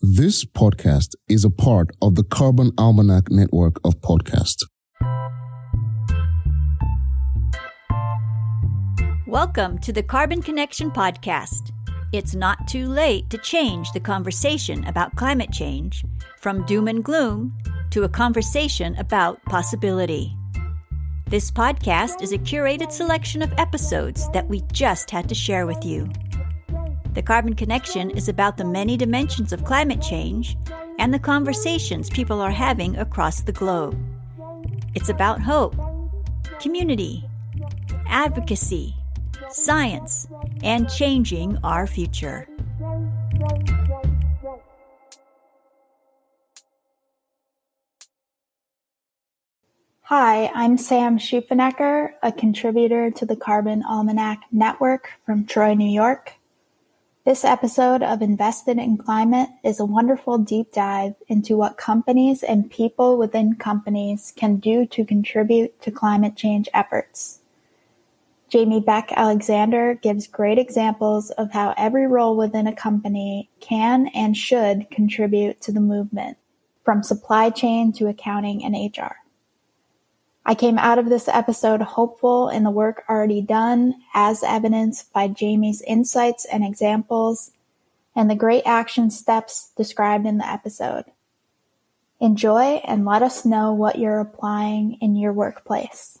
This podcast is a part of the Carbon Almanac network of podcasts. Welcome to the Carbon Connection Podcast. It's not too late to change the conversation about climate change from doom and gloom to a conversation about possibility. This podcast is a curated selection of episodes that we just had to share with you. The Carbon Connection is about the many dimensions of climate change and the conversations people are having across the globe. It's about hope, community, advocacy, science, and changing our future. Hi, I'm Sam Schuffenecker, a contributor to the Carbon Almanac Network from Troy, New York. This episode of Invested in Climate is a wonderful deep dive into what companies and people within companies can do to contribute to climate change efforts. Jamie Beck Alexander gives great examples of how every role within a company can and should contribute to the movement, from supply chain to accounting and HR. I came out of this episode hopeful in the work already done, as evidenced by Jamie's insights and examples, and the great action steps described in the episode. Enjoy and let us know what you're applying in your workplace.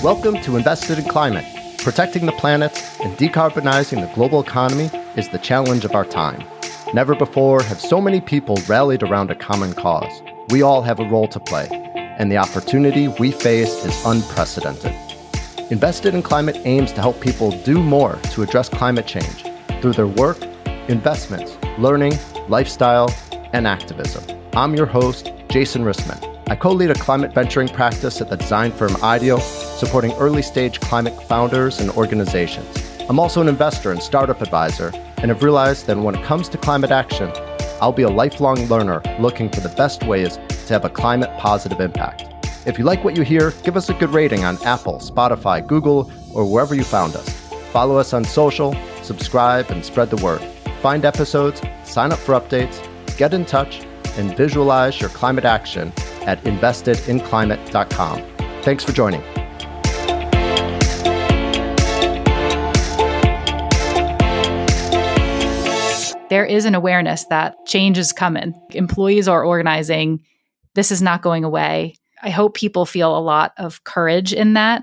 Welcome to Invested in Climate. Protecting the planet and decarbonizing the global economy is the challenge of our time. Never before have so many people rallied around a common cause. We all have a role to play, and the opportunity we face is unprecedented. Invested in Climate aims to help people do more to address climate change through their work, investments, learning, lifestyle, and activism. I'm your host, Jason Rissman. I co lead a climate venturing practice at the design firm IDEO, supporting early stage climate founders and organizations. I'm also an investor and startup advisor and have realized that when it comes to climate action, I'll be a lifelong learner looking for the best ways to have a climate positive impact. If you like what you hear, give us a good rating on Apple, Spotify, Google, or wherever you found us. Follow us on social, subscribe, and spread the word. Find episodes, sign up for updates, get in touch, and visualize your climate action at investedinclimate.com. Thanks for joining. There is an awareness that change is coming. Employees are organizing. This is not going away. I hope people feel a lot of courage in that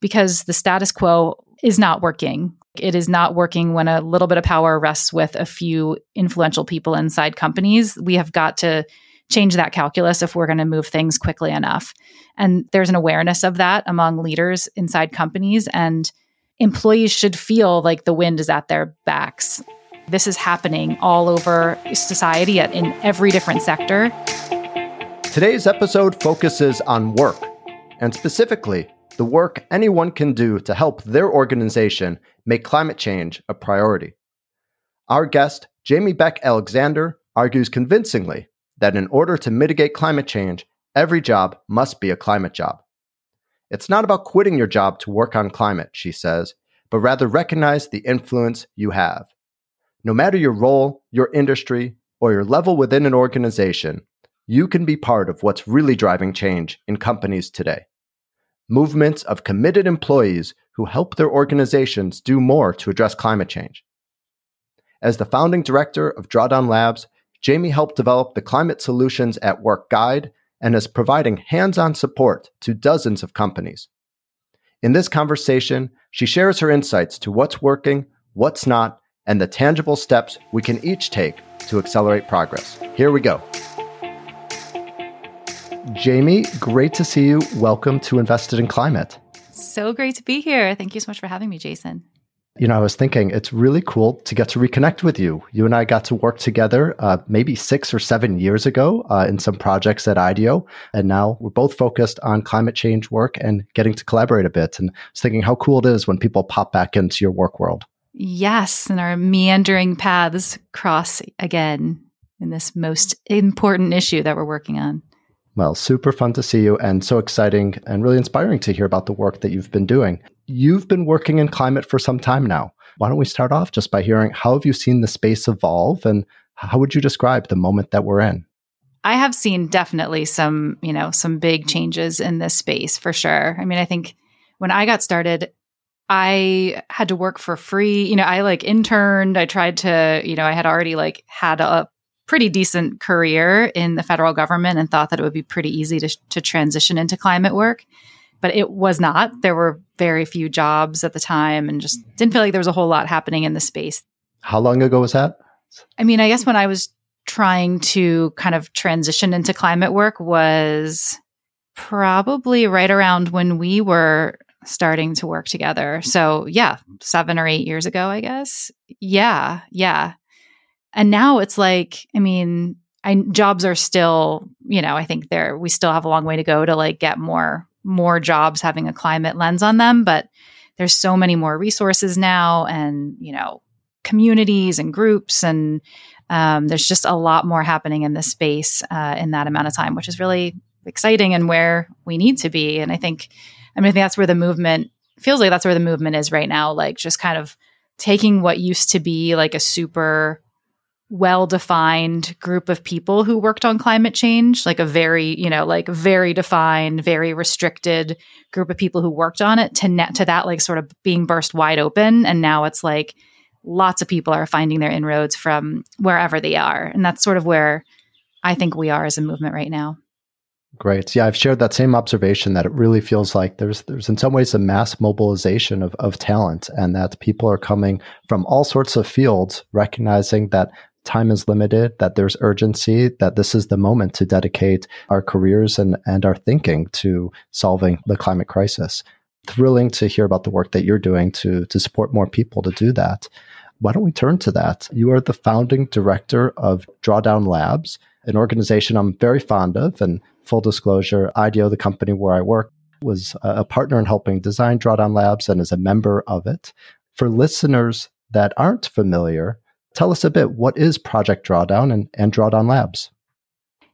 because the status quo is not working. It is not working when a little bit of power rests with a few influential people inside companies. We have got to change that calculus if we're going to move things quickly enough. And there's an awareness of that among leaders inside companies. And employees should feel like the wind is at their backs. This is happening all over society in every different sector. Today's episode focuses on work, and specifically, the work anyone can do to help their organization make climate change a priority. Our guest, Jamie Beck Alexander, argues convincingly that in order to mitigate climate change, every job must be a climate job. It's not about quitting your job to work on climate, she says, but rather recognize the influence you have. No matter your role, your industry, or your level within an organization, you can be part of what's really driving change in companies today. Movements of committed employees who help their organizations do more to address climate change. As the founding director of Drawdown Labs, Jamie helped develop the Climate Solutions at Work Guide and is providing hands on support to dozens of companies. In this conversation, she shares her insights to what's working, what's not, and the tangible steps we can each take to accelerate progress. Here we go. Jamie, great to see you. Welcome to Invested in Climate. So great to be here. Thank you so much for having me, Jason. You know, I was thinking it's really cool to get to reconnect with you. You and I got to work together uh, maybe six or seven years ago uh, in some projects at IDEO. And now we're both focused on climate change work and getting to collaborate a bit. And I was thinking how cool it is when people pop back into your work world. Yes, and our meandering paths cross again in this most important issue that we're working on. Well, super fun to see you and so exciting and really inspiring to hear about the work that you've been doing. You've been working in climate for some time now. Why don't we start off just by hearing how have you seen the space evolve and how would you describe the moment that we're in? I have seen definitely some, you know, some big changes in this space for sure. I mean, I think when I got started, I had to work for free. You know, I like interned. I tried to, you know, I had already like had a pretty decent career in the federal government and thought that it would be pretty easy to, to transition into climate work. But it was not. There were very few jobs at the time and just didn't feel like there was a whole lot happening in the space. How long ago was that? I mean, I guess when I was trying to kind of transition into climate work was probably right around when we were starting to work together. So, yeah, seven or eight years ago, I guess. Yeah, yeah. And now it's like, I mean, I, jobs are still, you know, I think there we still have a long way to go to like get more more jobs having a climate lens on them, but there's so many more resources now, and you know, communities and groups, and um, there's just a lot more happening in this space uh, in that amount of time, which is really exciting and where we need to be. And I think I mean, I think that's where the movement feels like that's where the movement is right now. Like just kind of taking what used to be like a super well defined group of people who worked on climate change, like a very, you know, like very defined, very restricted group of people who worked on it to net to that like sort of being burst wide open. And now it's like lots of people are finding their inroads from wherever they are. And that's sort of where I think we are as a movement right now. Great. Yeah, I've shared that same observation that it really feels like there's there's in some ways a mass mobilization of, of talent and that people are coming from all sorts of fields, recognizing that time is limited, that there's urgency, that this is the moment to dedicate our careers and, and our thinking to solving the climate crisis. Thrilling to hear about the work that you're doing to to support more people to do that. Why don't we turn to that? You are the founding director of Drawdown Labs, an organization I'm very fond of and full disclosure, IDEO, the company where I work, was a partner in helping design Drawdown Labs and is a member of it. For listeners that aren't familiar, tell us a bit what is Project Drawdown and, and Drawdown Labs?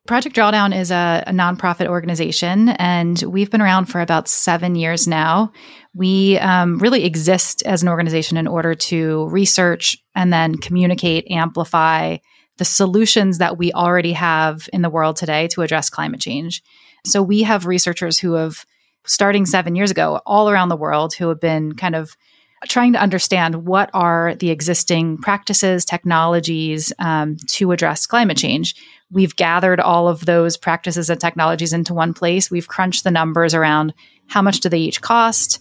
Project Drawdown is a, a, nonprofit organization, and we've been around for about seven years now. We um, really exist as an organization in order to research and then communicate, amplify, the solutions that we already have in the world today to address climate change. So we have researchers who have, starting seven years ago, all around the world, who have been kind of trying to understand what are the existing practices, technologies um, to address climate change. We've gathered all of those practices and technologies into one place. We've crunched the numbers around how much do they each cost,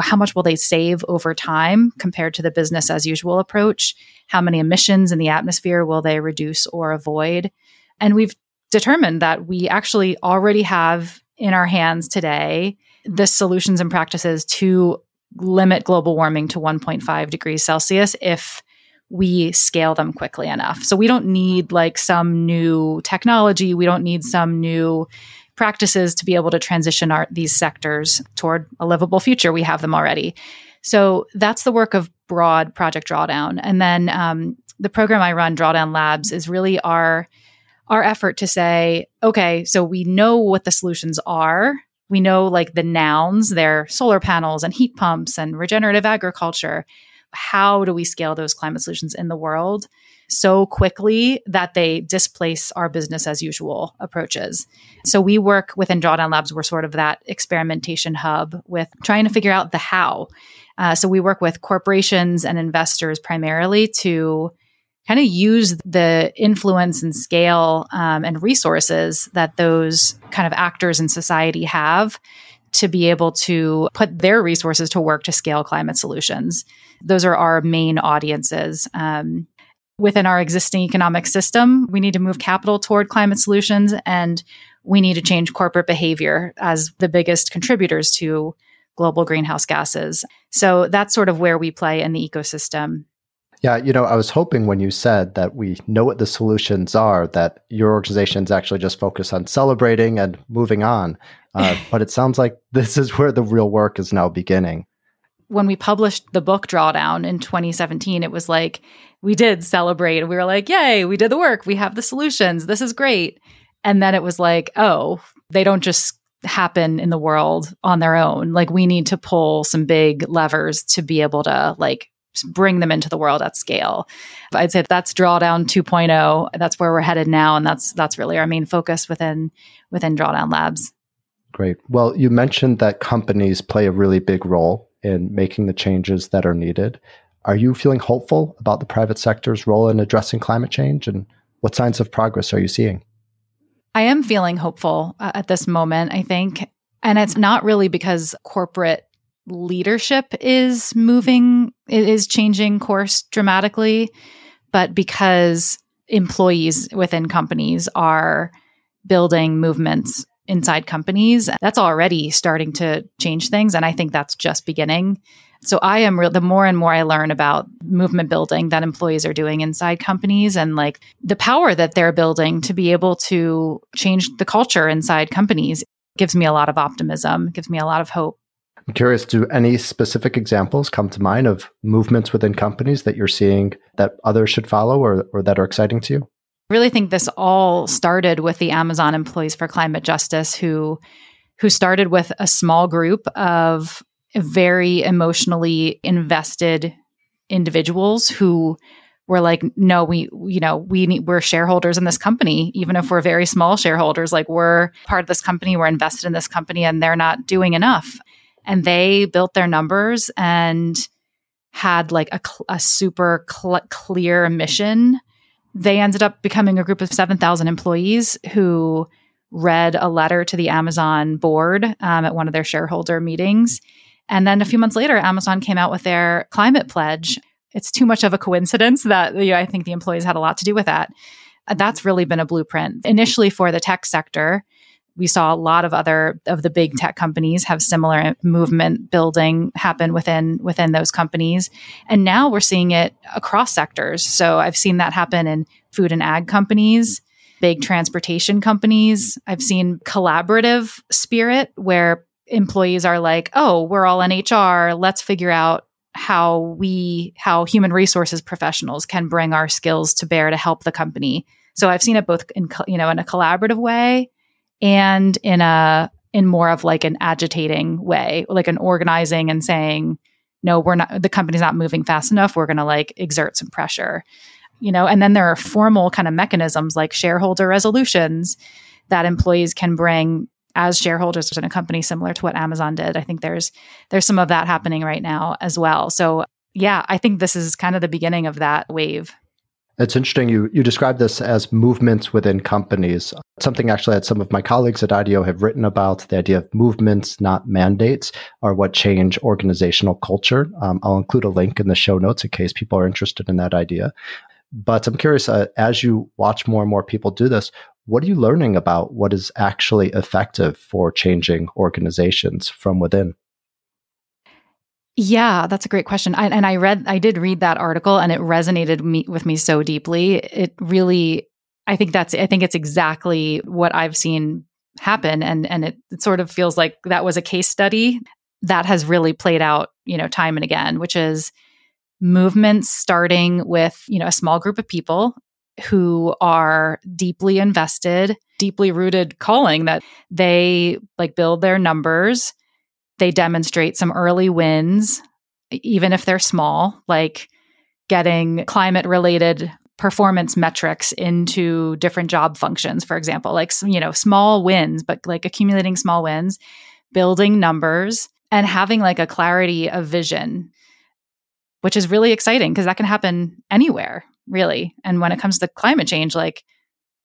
how much will they save over time compared to the business as usual approach? How many emissions in the atmosphere will they reduce or avoid? And we've determined that we actually already have in our hands today the solutions and practices to limit global warming to 1.5 degrees Celsius if we scale them quickly enough. So we don't need like some new technology, we don't need some new practices to be able to transition our, these sectors toward a livable future. We have them already. So that's the work of broad Project Drawdown. And then um, the program I run, Drawdown Labs, is really our our effort to say, okay, so we know what the solutions are. We know like the nouns, they're solar panels and heat pumps and regenerative agriculture. How do we scale those climate solutions in the world? So quickly that they displace our business as usual approaches. So we work within Drawdown Labs, we're sort of that experimentation hub with trying to figure out the how. Uh, so we work with corporations and investors primarily to kind of use the influence and scale um, and resources that those kind of actors in society have to be able to put their resources to work to scale climate solutions. Those are our main audiences. Um, within our existing economic system. We need to move capital toward climate solutions and we need to change corporate behavior as the biggest contributors to global greenhouse gases. So that's sort of where we play in the ecosystem. Yeah, you know, I was hoping when you said that we know what the solutions are, that your organization's actually just focused on celebrating and moving on. Uh, but it sounds like this is where the real work is now beginning when we published the book Drawdown in 2017, it was like we did celebrate. We were like, yay, we did the work. We have the solutions. This is great. And then it was like, oh, they don't just happen in the world on their own. Like we need to pull some big levers to be able to like bring them into the world at scale. I'd say that's drawdown 2.0. That's where we're headed now. And that's, that's really our main focus within, within drawdown labs. Great. Well, you mentioned that companies play a really big role in making the changes that are needed. Are you feeling hopeful about the private sector's role in addressing climate change? And what signs of progress are you seeing? I am feeling hopeful uh, at this moment, I think. And it's not really because corporate leadership is moving, is changing course dramatically, but because employees within companies are building movements inside companies. That's already starting to change things. And I think that's just beginning. So I am real, the more and more I learn about movement building that employees are doing inside companies and like the power that they're building to be able to change the culture inside companies gives me a lot of optimism, gives me a lot of hope. I'm curious, do any specific examples come to mind of movements within companies that you're seeing that others should follow or, or that are exciting to you? I really think this all started with the Amazon Employees for Climate Justice who who started with a small group of very emotionally invested individuals who were like no we you know we need, we're shareholders in this company even if we're very small shareholders like we're part of this company we're invested in this company and they're not doing enough and they built their numbers and had like a, a super cl- clear mission they ended up becoming a group of 7,000 employees who read a letter to the Amazon board um, at one of their shareholder meetings. And then a few months later, Amazon came out with their climate pledge. It's too much of a coincidence that you know, I think the employees had a lot to do with that. That's really been a blueprint initially for the tech sector we saw a lot of other of the big tech companies have similar movement building happen within within those companies and now we're seeing it across sectors so i've seen that happen in food and ag companies big transportation companies i've seen collaborative spirit where employees are like oh we're all in hr let's figure out how we how human resources professionals can bring our skills to bear to help the company so i've seen it both in you know in a collaborative way and in a in more of like an agitating way, like an organizing and saying, no, we're not the company's not moving fast enough. We're gonna like exert some pressure. You know, and then there are formal kind of mechanisms like shareholder resolutions that employees can bring as shareholders in a company similar to what Amazon did. I think there's there's some of that happening right now as well. So yeah, I think this is kind of the beginning of that wave. It's interesting. You you describe this as movements within companies. Something actually that some of my colleagues at IDEO have written about. The idea of movements, not mandates, are what change organizational culture. Um, I'll include a link in the show notes in case people are interested in that idea. But I'm curious, uh, as you watch more and more people do this, what are you learning about what is actually effective for changing organizations from within? Yeah, that's a great question. I, and I read, I did read that article, and it resonated me, with me so deeply. It really, I think that's, I think it's exactly what I've seen happen, and and it, it sort of feels like that was a case study that has really played out, you know, time and again, which is movements starting with you know a small group of people who are deeply invested, deeply rooted calling that they like build their numbers. They demonstrate some early wins, even if they're small, like getting climate related performance metrics into different job functions, for example, like, you know, small wins, but like accumulating small wins, building numbers, and having like a clarity of vision, which is really exciting because that can happen anywhere, really. And when it comes to climate change, like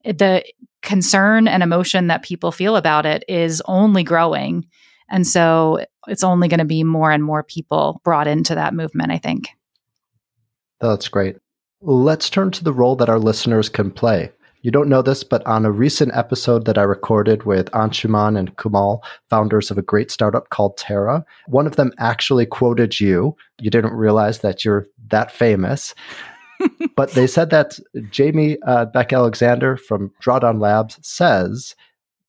the concern and emotion that people feel about it is only growing and so it's only going to be more and more people brought into that movement, I think. That's great. Let's turn to the role that our listeners can play. You don't know this, but on a recent episode that I recorded with Anshuman and Kumal, founders of a great startup called Terra, one of them actually quoted you. You didn't realize that you're that famous. But they said that Jamie uh, Beck Alexander from Drawdown Labs says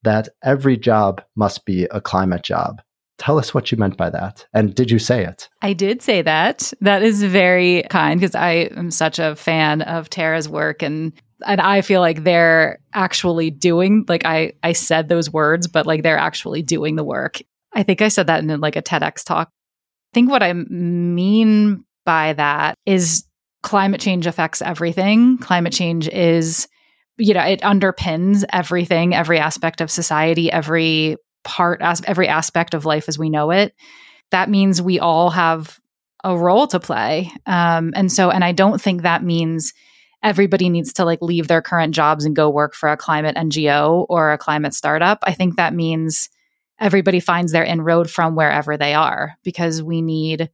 that every job must be a climate job. Tell us what you meant by that. And did you say it? I did say that. That is very kind because I am such a fan of Terra's work and and I feel like they're actually doing like I I said those words but like they're actually doing the work. I think I said that in like a TEDx talk. I think what I mean by that is climate change affects everything. Climate change is, you know, it underpins everything, every aspect of society, every part, as every aspect of life as we know it. That means we all have a role to play. Um, and so, and I don't think that means everybody needs to like leave their current jobs and go work for a climate NGO or a climate startup. I think that means everybody finds their inroad from wherever they are because we need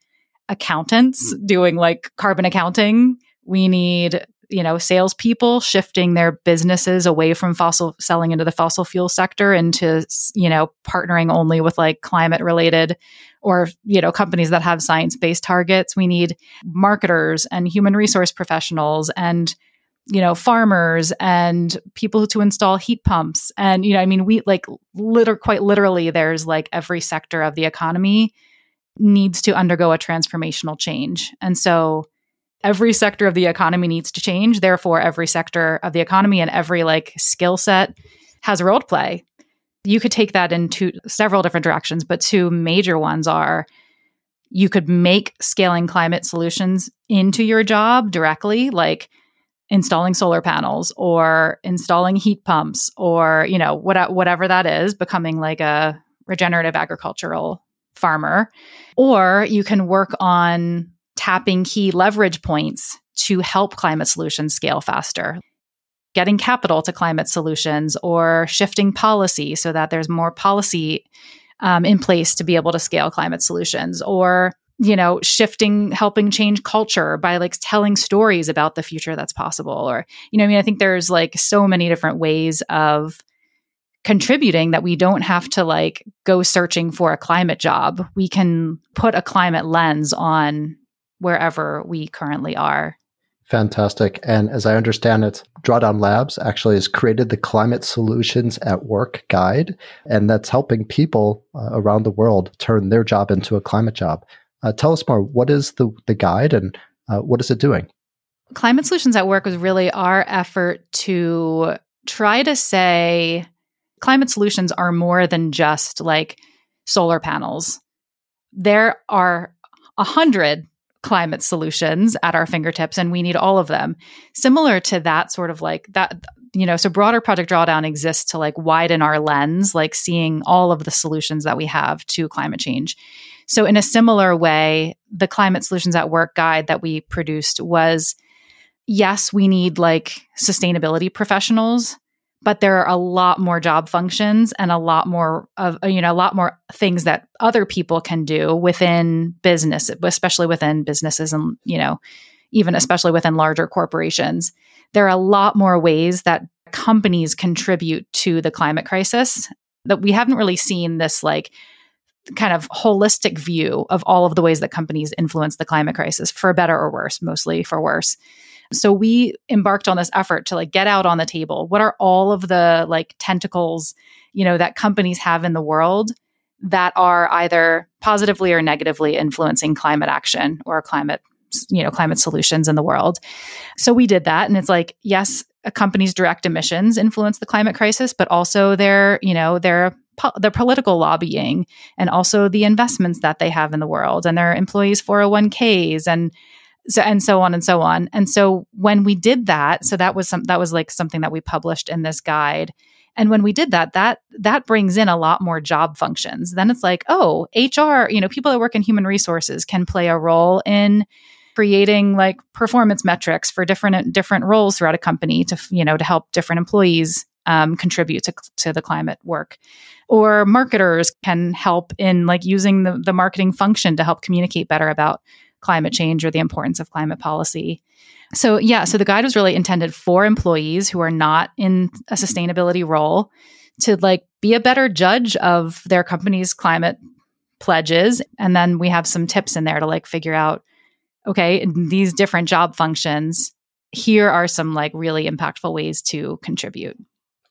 accountants mm. doing like carbon accounting. We need, you know, salespeople shifting their businesses away from fossil selling into the fossil fuel sector into, you know, partnering only with like climate related or, you know, companies that have science based targets. We need marketers and human resource professionals and you know farmers and people to install heat pumps and you know i mean we like liter- quite literally there's like every sector of the economy needs to undergo a transformational change. And so every sector of the economy needs to change. Therefore every sector of the economy and every like skill set has a role to play. You could take that into several different directions but two major ones are you could make scaling climate solutions into your job directly like installing solar panels or installing heat pumps or you know what, whatever that is becoming like a regenerative agricultural farmer or you can work on tapping key leverage points to help climate solutions scale faster getting capital to climate solutions or shifting policy so that there's more policy um, in place to be able to scale climate solutions or you know, shifting, helping change culture by like telling stories about the future that's possible. Or, you know, I mean, I think there's like so many different ways of contributing that we don't have to like go searching for a climate job. We can put a climate lens on wherever we currently are. Fantastic. And as I understand it, Drawdown Labs actually has created the Climate Solutions at Work guide, and that's helping people uh, around the world turn their job into a climate job. Uh, tell us more. What is the, the guide and uh, what is it doing? Climate Solutions at Work was really our effort to try to say climate solutions are more than just like solar panels. There are a hundred climate solutions at our fingertips and we need all of them. Similar to that sort of like that you know, so broader project drawdown exists to like widen our lens, like seeing all of the solutions that we have to climate change. So, in a similar way, the Climate Solutions at Work guide that we produced was yes, we need like sustainability professionals, but there are a lot more job functions and a lot more of you know a lot more things that other people can do within business especially within businesses and you know even especially within larger corporations there are a lot more ways that companies contribute to the climate crisis that we haven't really seen this like kind of holistic view of all of the ways that companies influence the climate crisis for better or worse, mostly for worse. So we embarked on this effort to like get out on the table. What are all of the like tentacles, you know, that companies have in the world that are either positively or negatively influencing climate action or climate you know climate solutions in the world so we did that and it's like yes a company's direct emissions influence the climate crisis but also their you know their their political lobbying and also the investments that they have in the world and their employees 401ks and so and so on and so on. And so when we did that, so that was some that was like something that we published in this guide. And when we did that, that that brings in a lot more job functions. Then it's like, oh, HR, you know, people that work in human resources can play a role in creating like performance metrics for different different roles throughout a company to you know to help different employees um, contribute to, to the climate work or marketers can help in like using the, the marketing function to help communicate better about climate change or the importance of climate policy so yeah so the guide was really intended for employees who are not in a sustainability role to like be a better judge of their company's climate pledges and then we have some tips in there to like figure out okay these different job functions here are some like really impactful ways to contribute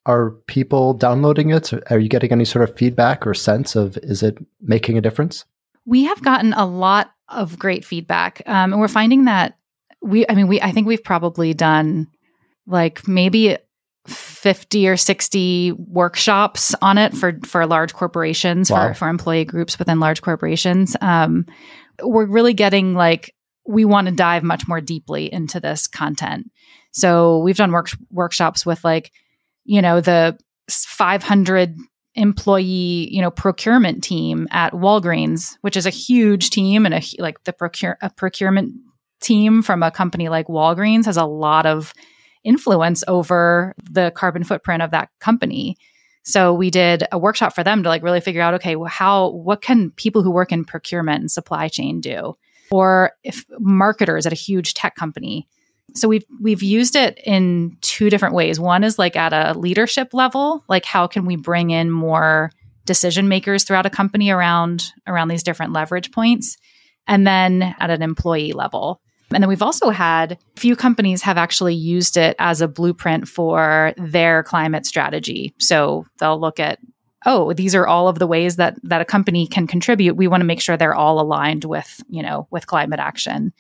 are people downloading it? Are you getting any sort of feedback or sense of is it making a difference? We have gotten a lot of great feedback, um, and we're finding that we. I mean, we. I think we've probably done like maybe 50 or 60 workshops on it for for large corporations wow. for for employee groups within large corporations um, we're really getting like we want to dive much more deeply into this content. So we've done work- workshops with like, you know, the 500 employee, you know, procurement team at Walgreens, which is a huge team and a like the procure a procurement team from a company like Walgreens has a lot of influence over the carbon footprint of that company. So we did a workshop for them to like really figure out okay, well, how what can people who work in procurement and supply chain do? Or if marketers at a huge tech company so we've we've used it in two different ways. One is like at a leadership level, like how can we bring in more decision makers throughout a company around around these different leverage points, and then at an employee level. And then we've also had few companies have actually used it as a blueprint for their climate strategy. So they'll look at oh these are all of the ways that that a company can contribute we want to make sure they're all aligned with you know with climate action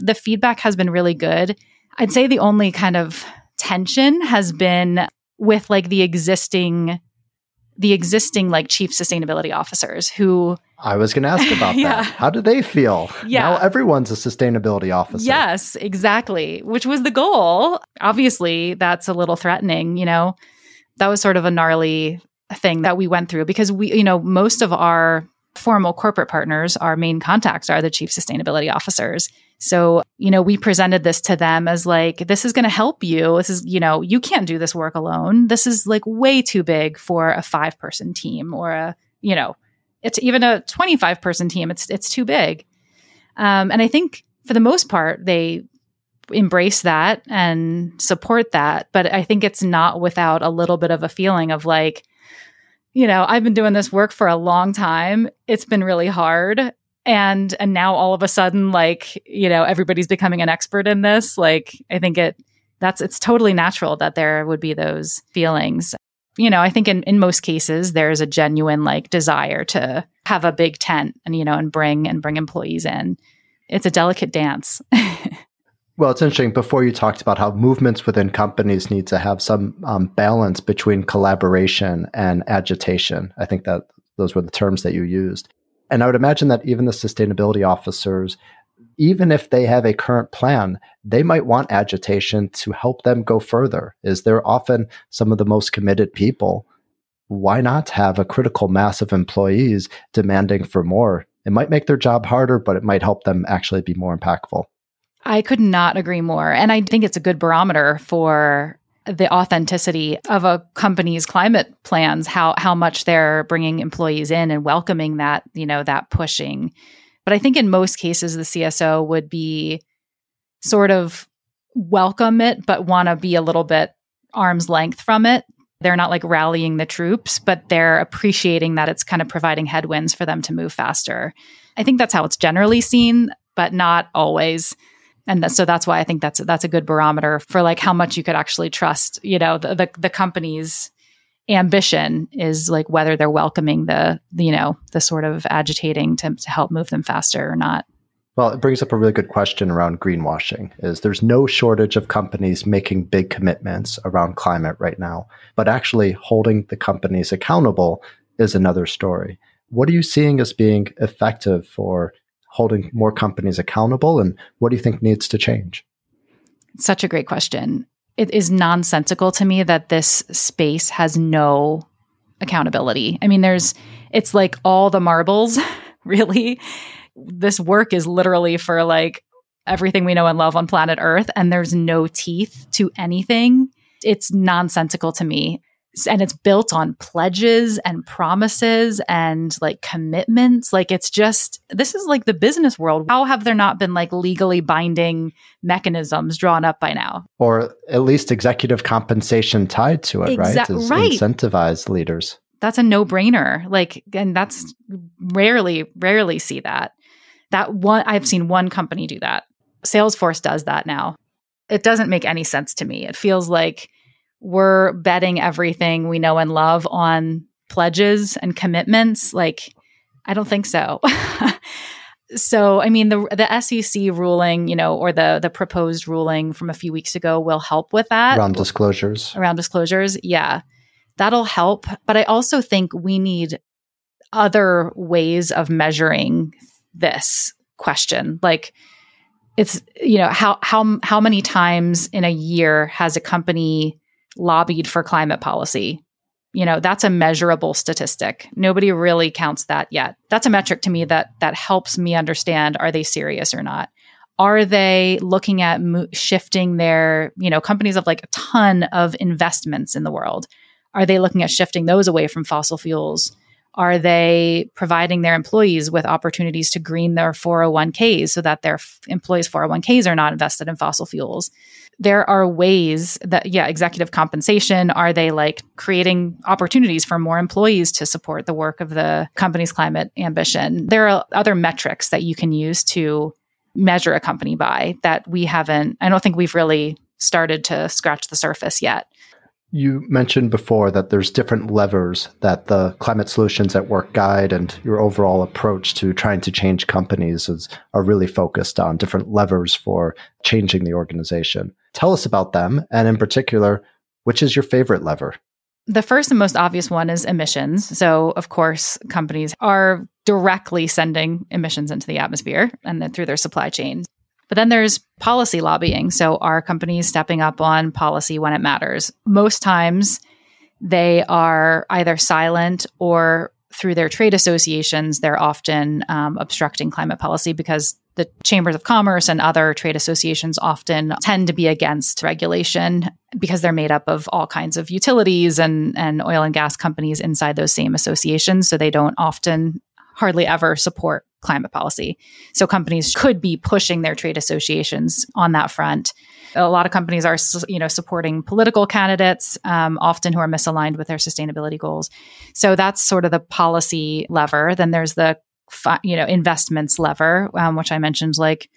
the feedback has been really good. I'd say the only kind of tension has been with like the existing the existing like chief sustainability officers who I was going to ask about yeah. that. How do they feel? Yeah. Now everyone's a sustainability officer. Yes, exactly, which was the goal. Obviously, that's a little threatening, you know. That was sort of a gnarly thing that we went through because we, you know, most of our formal corporate partners, our main contacts are the chief sustainability officers. So, you know, we presented this to them as like, this is going to help you. This is, you know, you can't do this work alone. This is like way too big for a five person team or a, you know, it's even a 25 person team. It's, it's too big. Um, and I think for the most part, they embrace that and support that. But I think it's not without a little bit of a feeling of like, you know, I've been doing this work for a long time. It's been really hard. And and now all of a sudden like you know everybody's becoming an expert in this. Like i think it that's it's totally natural that there would be those feelings. You know i think in in most cases there's a genuine like desire to have a big tent and you know and bring and bring employees in. It's a delicate dance Well, it's interesting. Before you talked about how movements within companies need to have some um, balance between collaboration and agitation. I think that those were the terms that you used. And I would imagine that even the sustainability officers, even if they have a current plan, they might want agitation to help them go further. Is they're often some of the most committed people. Why not have a critical mass of employees demanding for more? It might make their job harder, but it might help them actually be more impactful. I could not agree more. And I think it's a good barometer for the authenticity of a company's climate plans how how much they're bringing employees in and welcoming that you know that pushing. But i think in most cases the cso would be sort of welcome it but want to be a little bit arm's length from it. They're not like rallying the troops but they're appreciating that it's kind of providing headwinds for them to move faster. I think that's how it's generally seen but not always and so that's why I think that's that's a good barometer for like how much you could actually trust. You know, the the, the company's ambition is like whether they're welcoming the, the you know the sort of agitating to, to help move them faster or not. Well, it brings up a really good question around greenwashing is there's no shortage of companies making big commitments around climate right now, but actually holding the companies accountable is another story. What are you seeing as being effective for holding more companies accountable? And what do you think needs to change? Such a great question. It is nonsensical to me that this space has no accountability. I mean, there's, it's like all the marbles, really. This work is literally for like everything we know and love on planet Earth, and there's no teeth to anything. It's nonsensical to me and it's built on pledges and promises and like commitments. Like it's just, this is like the business world. How have there not been like legally binding mechanisms drawn up by now? Or at least executive compensation tied to it, Exa- right? Right. Incentivize leaders. That's a no brainer. Like, and that's rarely, rarely see that. That one, I've seen one company do that. Salesforce does that now. It doesn't make any sense to me. It feels like, we're betting everything we know and love on pledges and commitments. Like i don't think so. So i mean the the sec ruling you know or the the proposed ruling from a few weeks ago will help with that. Around disclosures. Around disclosures yeah. That'll help. But i also think we need other ways of measuring this question. Like it's you know how how how many times in a year has a company lobbied for climate policy. You know that's a measurable statistic. Nobody really counts that yet. That's a metric to me that that helps me understand are they serious or not? Are they looking at mo- shifting their you know companies have like a ton of investments in the world? Are they looking at shifting those away from fossil fuels? Are they providing their employees with opportunities to green their 401ks so that their f- employees' 401ks are not invested in fossil fuels? There are ways that, yeah, executive compensation, are they like creating opportunities for more employees to support the work of the company's climate ambition? There are other metrics that you can use to measure a company by that we haven't, I don't think we've really started to scratch the surface yet. You mentioned before that there's different levers that the climate solutions at work guide and your overall approach to trying to change companies is, are really focused on different levers for changing the organization. Tell us about them. And in particular, which is your favorite lever? The first and most obvious one is emissions. So, of course, companies are directly sending emissions into the atmosphere and then through their supply chains. But then there's policy lobbying. So are companies stepping up on policy when it matters? Most times they are either silent or through their trade associations, they're often um, obstructing climate policy because the chambers of commerce and other trade associations often tend to be against regulation because they're made up of all kinds of utilities and, and oil and gas companies inside those same associations. So they don't often hardly ever support climate policy. So companies could be pushing their trade associations on that front. A lot of companies are, you know, supporting political candidates, um, often who are misaligned with their sustainability goals. So that's sort of the policy lever. Then there's the, you know, investments lever, um, which I mentioned, like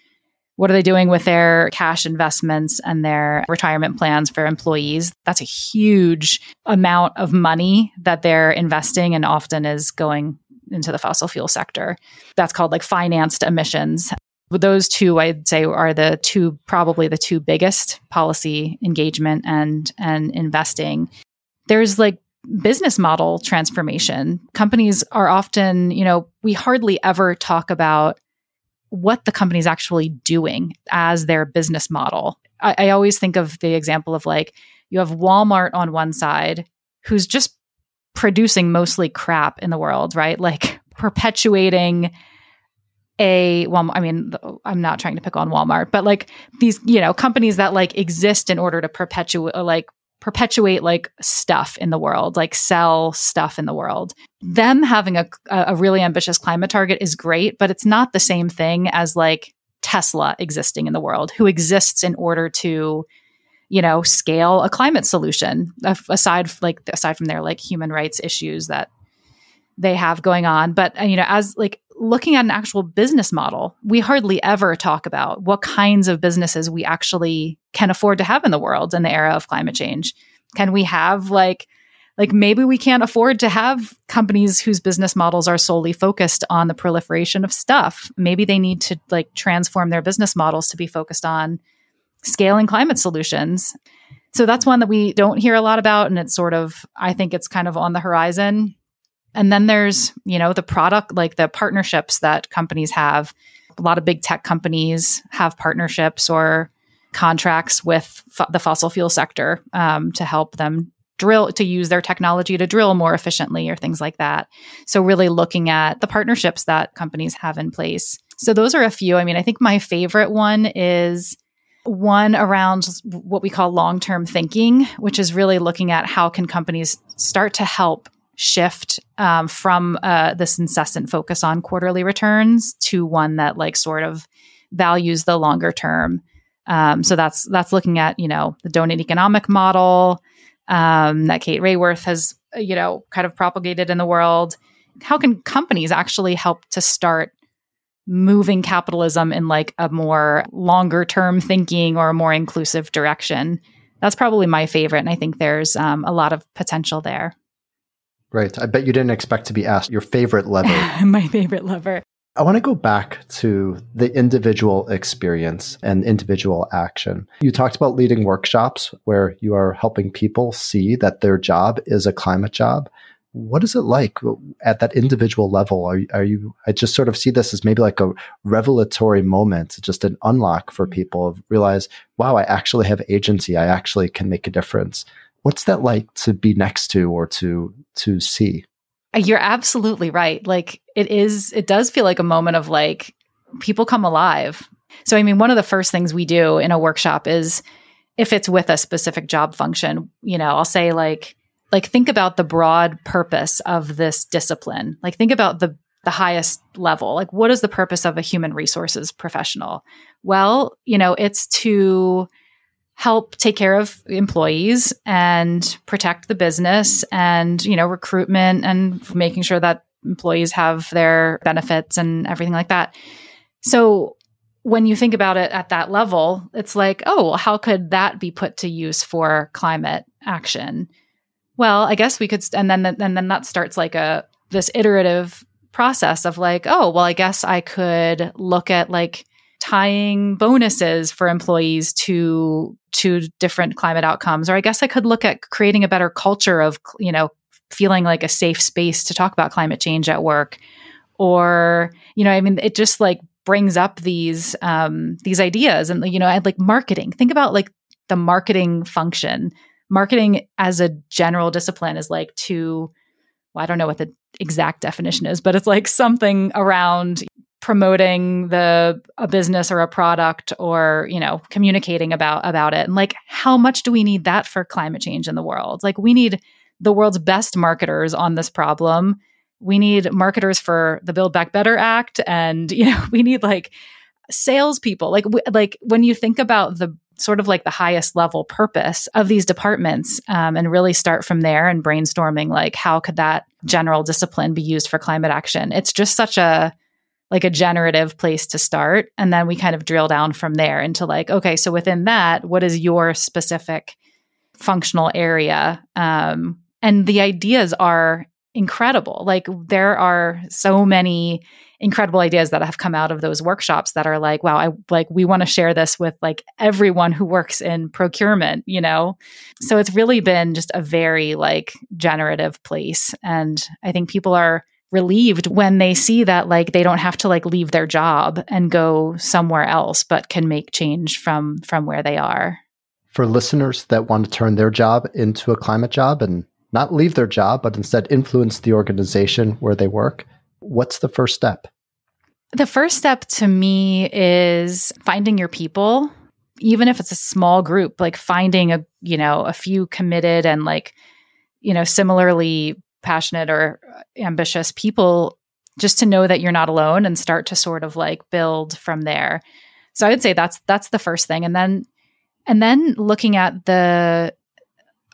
what are they doing with their cash investments and their retirement plans for employees? That's a huge amount of money that they're investing and often is going into the fossil fuel sector. That's called like financed emissions. Those two, I'd say, are the two probably the two biggest policy engagement and and investing. There's like business model transformation. Companies are often, you know, we hardly ever talk about what the company's actually doing as their business model. I, I always think of the example of like you have Walmart on one side who's just producing mostly crap in the world, right? Like perpetuating a well i mean i'm not trying to pick on walmart but like these you know companies that like exist in order to perpetuate like perpetuate like stuff in the world like sell stuff in the world them having a, a really ambitious climate target is great but it's not the same thing as like tesla existing in the world who exists in order to you know, scale a climate solution aside like aside from their like human rights issues that they have going on. But uh, you know, as like looking at an actual business model, we hardly ever talk about what kinds of businesses we actually can afford to have in the world in the era of climate change. Can we have like like maybe we can't afford to have companies whose business models are solely focused on the proliferation of stuff. Maybe they need to like transform their business models to be focused on scaling climate solutions. So that's one that we don't hear a lot about. And it's sort of, I think it's kind of on the horizon. And then there's, you know, the product, like the partnerships that companies have. A lot of big tech companies have partnerships or contracts with the fossil fuel sector um, to help them drill to use their technology to drill more efficiently or things like that. So really looking at the partnerships that companies have in place. So those are a few. I mean, I think my favorite one is one around what we call long-term thinking, which is really looking at how can companies start to help shift um, from uh, this incessant focus on quarterly returns to one that like sort of values the longer term. Um, so that's that's looking at you know the donut economic model um, that Kate Raworth has you know kind of propagated in the world. How can companies actually help to start moving capitalism in like a more longer term thinking or a more inclusive direction. That's probably my favorite. And I think there's um, a lot of potential there. Right. I bet you didn't expect to be asked your favorite lever. my favorite lever. I want to go back to the individual experience and individual action. You talked about leading workshops where you are helping people see that their job is a climate job. what is it like at that individual level? Are, are you, I just sort of see this as maybe like a revelatory moment, just an unlock for mm-hmm. people of realize, wow, I actually have agency. I actually can make a difference. What's that like to be next to or to, to see? Uh, you're absolutely right. Like it is, it does feel like a moment of like people come alive. So, I mean, one of the first things we do in a workshop is if it's with a specific job function, you know, I'll say like, like think about the broad purpose of this discipline. Like think about the the highest level. Like what is the purpose of a human resources professional? Well, you know, it's to help take care of employees and protect the business and, you know, recruitment and making sure that employees have their benefits and everything like that. So when you think about it at that level, it's like, oh, how could that be put to use for climate action? well, I guess we could, and then and then that starts like a this iterative process of like, oh, well, I guess I could look at like tying bonuses for employees to to different climate outcomes, or I guess I could look at creating a better culture of you know feeling like a safe space to talk about climate change at work, or you know, I mean, it just like brings up these um, these ideas and you know, I'd like marketing. Think about like the marketing function. Marketing as a general discipline is like to well, I don't know what the exact definition is, but it's like something around promoting the a business or a product or you know communicating about about it. And like how much do we need that for climate change in the world? Like we need the world's best marketers on this problem. We need marketers for the build back better act and you know we need like salespeople. Like like when you think about the sort of like the highest level purpose of these departments um, and really start from there and brainstorming like how could that general discipline be used for climate action? It's just such a like a generative place to start. And then we kind of drill down from there into like okay so within that what is your specific functional area? Um, and the ideas are incredible. Like there are so many incredible ideas that have come out of those workshops that are like wow i like we want to share this with like everyone who works in procurement you know? So it's really been just a very like generative place. And i think people are relieved when they see that like they don't have to like leave their job and go somewhere else but can make change from from where they are for listeners that want to turn their job into a climate job and not leave their job but instead influence the organization where they work What's the first step? The first step to me is finding your people, even if it's a small group, like finding a, you know, a few committed and like, you know, similarly passionate or ambitious people just to know that you're not alone and start to sort of like build from there. So I would say that's that's the first thing. And then and then looking at the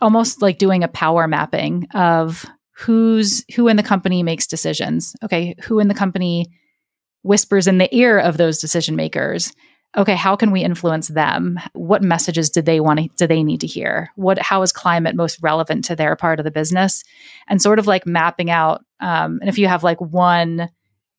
almost like doing a power mapping of who's who in the company makes decisions. Okay who in the company whispers in the ear of those decision makers okay how can we influence them? What messages do they want to do they need to hear? What how is climate most relevant to their part of the business? And sort of like mapping out um, and if you have like one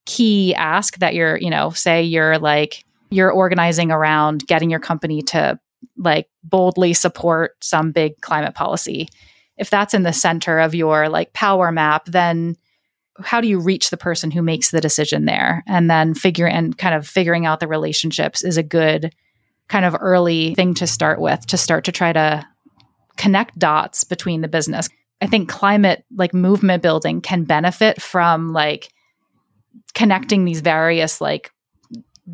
key ask that you're you know say you're like you're organizing around getting your company to like boldly support some big climate policy. If that's in the center of your like power map, then how do you reach the person who makes the decision there? And then figure and kind of figuring out the relationships is a good kind of early thing to start with to start to try to connect dots between the business. I think climate like movement building can benefit from like connecting these various like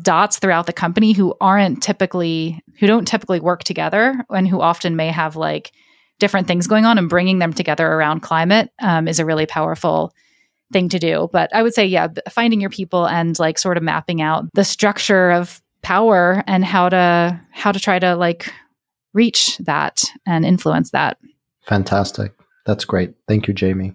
dots throughout the company who aren't typically who don't typically work together and who often may have like different things going on and bringing them together around climate um, is a really powerful thing to do. But I would say, yeah, finding your people and like sort of mapping out the structure of power and how to how to try to like reach that and influence that. Fantastic. That's great. Thank you, Jamie.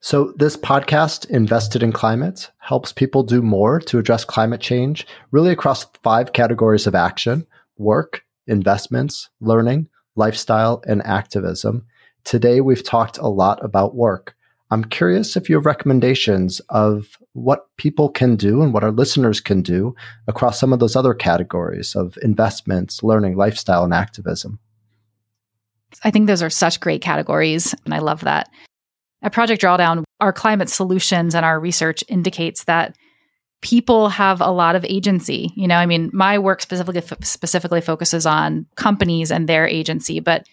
So, this podcast, Invested in Climate, helps people do more to address climate change, really across five categories of action work, investments, learning, lifestyle, and activism. Today, we've talked a lot about work. I'm curious if you have recommendations of what people can do and what our listeners can do across some of those other categories of investments, learning, lifestyle, and activism. I think those are such great categories, and I love that. At Project Drawdown, our climate solutions and our research indicates that people have a lot of agency. You know, I mean, my work specifically specifically focuses on companies and their agency, but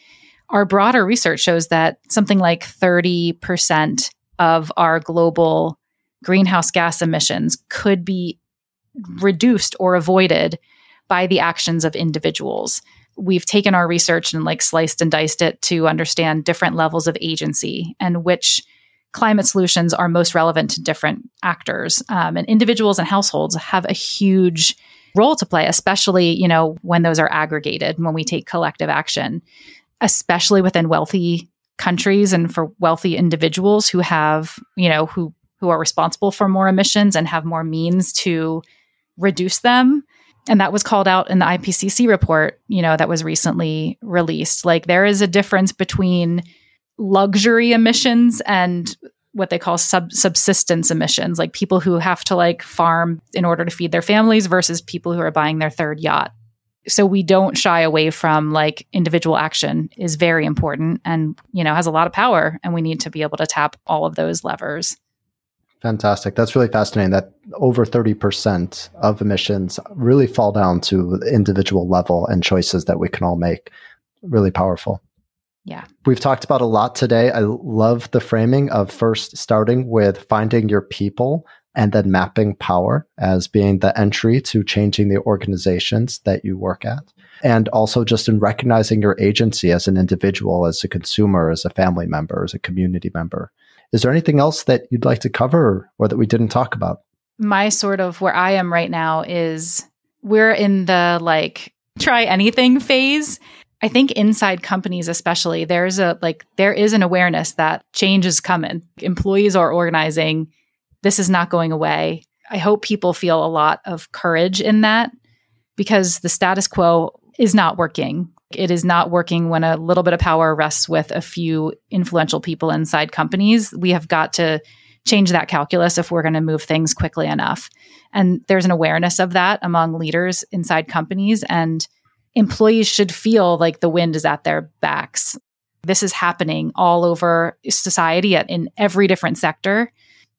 our broader research shows that something like 30% of our global greenhouse gas emissions could be reduced or avoided by the actions of individuals. We've taken our research and like sliced and diced it to understand different levels of agency and which climate solutions are most relevant to different actors. Um, and individuals and households have a huge role to play, especially you know when those are aggregated when we take collective action, especially within wealthy countries and for wealthy individuals who have you know who who are responsible for more emissions and have more means to reduce them and that was called out in the IPCC report, you know, that was recently released. Like there is a difference between luxury emissions and what they call sub subsistence emissions, like people who have to like farm in order to feed their families versus people who are buying their third yacht. So we don't shy away from like individual action is very important and you know has a lot of power and we need to be able to tap all of those levers. Fantastic. That's really fascinating that over 30% of emissions really fall down to the individual level and choices that we can all make. Really powerful. Yeah. We've talked about a lot today. I love the framing of first starting with finding your people and then mapping power as being the entry to changing the organizations that you work at. And also just in recognizing your agency as an individual, as a consumer, as a family member, as a community member. Is there anything else that you'd like to cover or that we didn't talk about? My sort of where I am right now is we're in the like try anything phase. I think inside companies, especially, there's a like, there is an awareness that change is coming. Employees are organizing. This is not going away. I hope people feel a lot of courage in that because the status quo is not working. It is not working when a little bit of power rests with a few influential people inside companies. We have got to change that calculus if we're going to move things quickly enough. And there's an awareness of that among leaders inside companies. And employees should feel like the wind is at their backs. This is happening all over society in every different sector.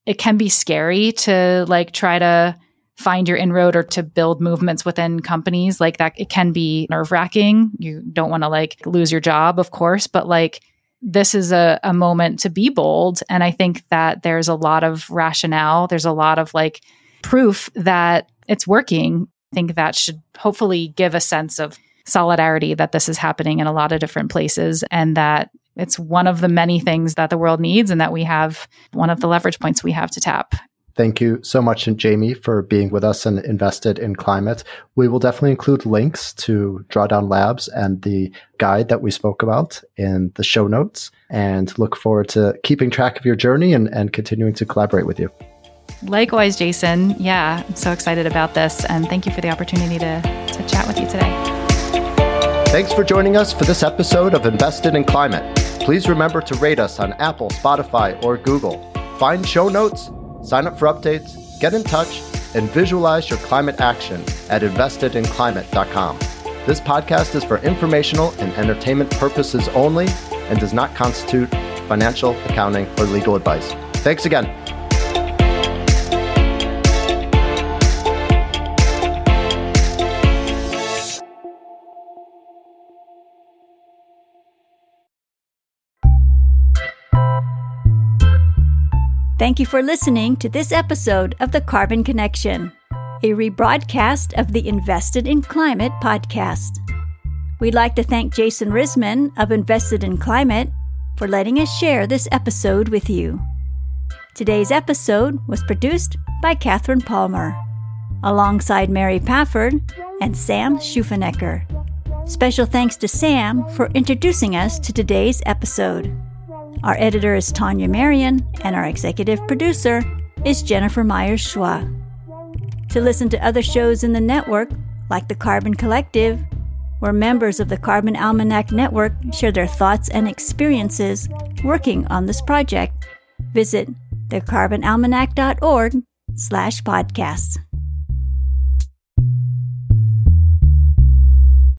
It can be scary to like try to find your inroad or to build movements within companies. Like that it can be nerve wracking you don't want to like lose your job of course but like this is a, a moment to be bold and i think that there's a lot of rationale. There's a lot of like proof that it's working. I think that should hopefully give a sense of solidarity that this is happening in a lot of different places and that it's one of the many things that the world needs and that we have one of the leverage points we have to tap Thank you so much, Jamie, for being with us and invested in climate. We will definitely include links to Drawdown Labs and the guide that we spoke about in the show notes and look forward to keeping track of your journey and, and continuing to collaborate with you. Likewise, Jason. Yeah, I'm so excited about this. And thank you for the opportunity to, to chat with you today. Thanks for joining us for this episode of Invested in Climate. Please remember to rate us on Apple, Spotify, or Google. Find show notes Sign up for updates, get in touch, and visualize your climate action at investedinclimate.com. This podcast is for informational and entertainment purposes only and does not constitute financial, accounting, or legal advice. Thanks again. Thank you for listening to this episode of The Carbon Connection, a rebroadcast of the Invested in Climate podcast. We'd like to thank Jason Rissman of Invested in Climate for letting us share this episode with you. Today's episode was produced by Katherine Palmer, alongside Mary Paffard and Sam Schuffenecker. Special thanks to Sam for introducing us to today's episode. Our editor is Tania Marien, and our executive producer is Jennifer Myers Schwa. To listen to other shows in the network, like the Carbon Collective, where members of the Carbon Almanac Network share their thoughts and experiences working on this project, visit thecarbonalmanac.org slash podcasts.